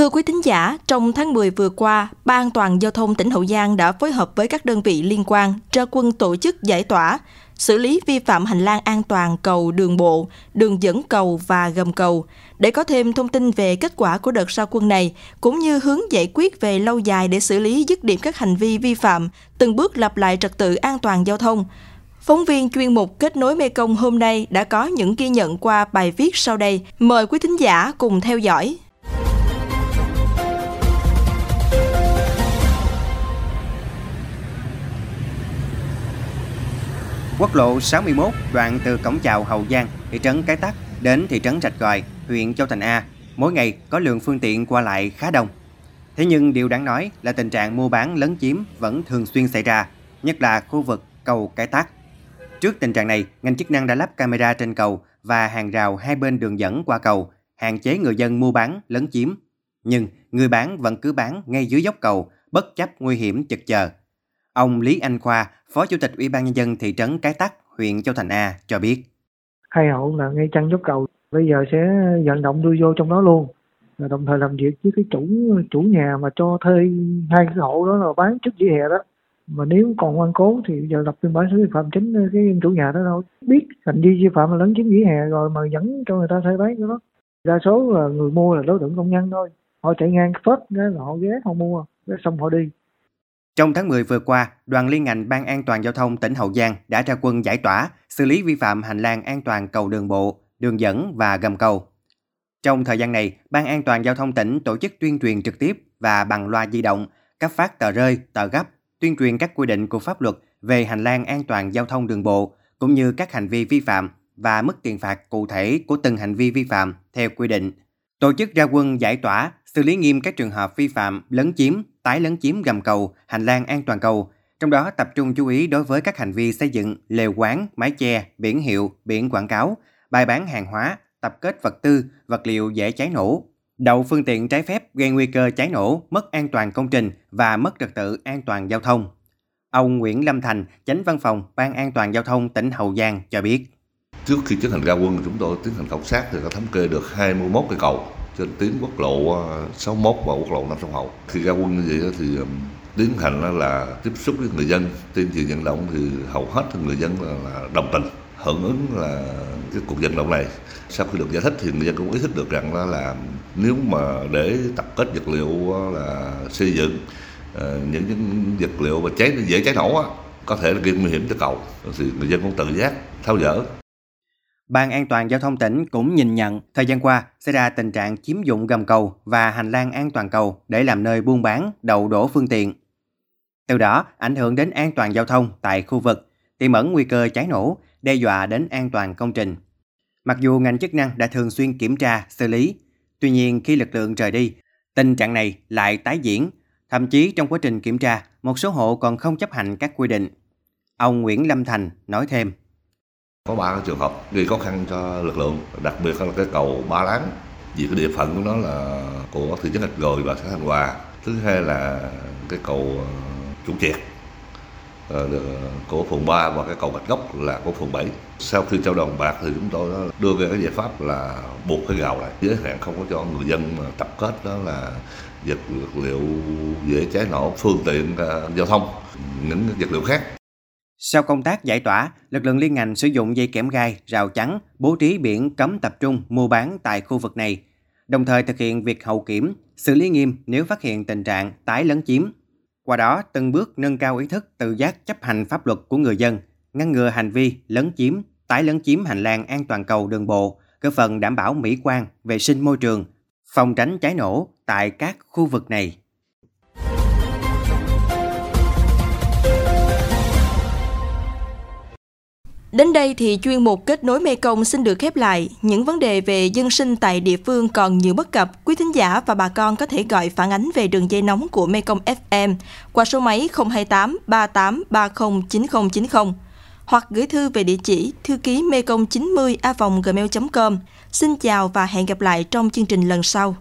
Thưa quý thính giả, trong tháng 10 vừa qua, Ban toàn giao thông tỉnh Hậu Giang đã phối hợp với các đơn vị liên quan ra quân tổ chức giải tỏa, xử lý vi phạm hành lang an toàn cầu đường bộ, đường dẫn cầu và gầm cầu. Để có thêm thông tin về kết quả của đợt ra quân này, cũng như hướng giải quyết về lâu dài để xử lý dứt điểm các hành vi vi phạm, từng bước lập lại trật tự an toàn giao thông. Phóng viên chuyên mục Kết nối Mê Công hôm nay đã có những ghi nhận qua bài viết sau đây. Mời quý thính giả cùng theo dõi. Quốc lộ 61 đoạn từ cổng chào Hậu Giang, thị trấn Cái Tắc đến thị trấn Rạch Gòi, huyện Châu Thành A, mỗi ngày có lượng phương tiện qua lại khá đông. Thế nhưng điều đáng nói là tình trạng mua bán lấn chiếm vẫn thường xuyên xảy ra, nhất là khu vực cầu Cái Tắc. Trước tình trạng này, ngành chức năng đã lắp camera trên cầu và hàng rào hai bên đường dẫn qua cầu, hạn chế người dân mua bán lấn chiếm. Nhưng người bán vẫn cứ bán ngay dưới dốc cầu, bất chấp nguy hiểm chực chờ. Ông Lý Anh Khoa, Phó Chủ tịch Ủy ban Nhân dân thị trấn Cái Tắc, huyện Châu Thành A cho biết. Hai hộ là ngay chân dốc cầu, bây giờ sẽ vận động đưa vô trong đó luôn. Và đồng thời làm việc với cái chủ chủ nhà mà cho thuê hai cái hộ đó là bán trước vỉa hè đó. Mà nếu còn ngoan cố thì giờ lập biên bản xử vi phạm chính cái chủ nhà đó đâu. Biết hành vi vi phạm là lấn chiếm vỉa hè rồi mà dẫn cho người ta thuê bán cái đó. Đa số là người mua là đối tượng công nhân thôi. Họ chạy ngang phết cái là họ ghé họ mua cái xong họ đi trong tháng 10 vừa qua, Đoàn Liên ngành Ban An toàn Giao thông tỉnh Hậu Giang đã ra quân giải tỏa, xử lý vi phạm hành lang an toàn cầu đường bộ, đường dẫn và gầm cầu. Trong thời gian này, Ban An toàn Giao thông tỉnh tổ chức tuyên truyền trực tiếp và bằng loa di động, cấp phát tờ rơi, tờ gấp, tuyên truyền các quy định của pháp luật về hành lang an toàn giao thông đường bộ, cũng như các hành vi vi phạm và mức tiền phạt cụ thể của từng hành vi vi phạm theo quy định. Tổ chức ra quân giải tỏa, xử lý nghiêm các trường hợp vi phạm lấn chiếm, tái lấn chiếm gầm cầu, hành lang an toàn cầu, trong đó tập trung chú ý đối với các hành vi xây dựng, lều quán, mái che, biển hiệu, biển quảng cáo, bài bán hàng hóa, tập kết vật tư, vật liệu dễ cháy nổ, đậu phương tiện trái phép gây nguy cơ cháy nổ, mất an toàn công trình và mất trật tự an toàn giao thông. Ông Nguyễn Lâm Thành, chánh văn phòng Ban An toàn giao thông tỉnh Hậu Giang cho biết. Trước khi tiến hành ra quân, chúng tôi tiến hành khảo sát thì có thống kê được 21 cây cầu trên tuyến quốc lộ ờ, 61 và quốc lộ 5 sông Hậu. Khi ra quân như vậy thì ờ, tiến hành là tiếp xúc với người dân, tuyên truyền vận động thì hầu hết người dân là đồng tình hưởng ứng là cái cuộc vận động này. Sau khi được giải thích thì người dân cũng ý thức được rằng là, là nếu mà để tập kết vật liệu là xây dựng ờ, những, những vật liệu mà cháy dễ cháy nổ có thể là gây nguy hiểm cho cầu thì người dân cũng tự giác tháo dỡ. Ban an toàn giao thông tỉnh cũng nhìn nhận thời gian qua xảy ra tình trạng chiếm dụng gầm cầu và hành lang an toàn cầu để làm nơi buôn bán, đậu đổ phương tiện. Từ đó ảnh hưởng đến an toàn giao thông tại khu vực, tiềm ẩn nguy cơ cháy nổ, đe dọa đến an toàn công trình. Mặc dù ngành chức năng đã thường xuyên kiểm tra, xử lý, tuy nhiên khi lực lượng rời đi, tình trạng này lại tái diễn. Thậm chí trong quá trình kiểm tra, một số hộ còn không chấp hành các quy định. Ông Nguyễn Lâm Thành nói thêm. Có ba trường hợp gây khó khăn cho lực lượng, đặc biệt là cái cầu Ba Láng, vì cái địa phận của nó là của thị trấn Hạch Gòi và xã Thành Hòa. Thứ hai là cái cầu ờ, Chủ Triệt ờ, ờ, của phường 3 và cái cầu Bạch Gốc là của phường 7. Sau khi trao đồng bạc thì chúng tôi đưa ra cái giải pháp là buộc cái gạo lại, giới hạn không có cho người dân mà tập kết đó là vật liệu dễ cháy nổ, phương tiện giao thông, những vật liệu khác. Sau công tác giải tỏa, lực lượng liên ngành sử dụng dây kẽm gai, rào chắn, bố trí biển cấm tập trung mua bán tại khu vực này, đồng thời thực hiện việc hậu kiểm, xử lý nghiêm nếu phát hiện tình trạng tái lấn chiếm, qua đó từng bước nâng cao ý thức tự giác chấp hành pháp luật của người dân, ngăn ngừa hành vi lấn chiếm, tái lấn chiếm hành lang an toàn cầu đường bộ, góp phần đảm bảo mỹ quan, vệ sinh môi trường, phòng tránh cháy nổ tại các khu vực này. Đến đây thì chuyên mục kết nối Mê Công xin được khép lại. Những vấn đề về dân sinh tại địa phương còn nhiều bất cập. Quý thính giả và bà con có thể gọi phản ánh về đường dây nóng của Mê Công FM qua số máy 028 38 30 9090 hoặc gửi thư về địa chỉ thư ký mekong công 90 a gmail.com. Xin chào và hẹn gặp lại trong chương trình lần sau.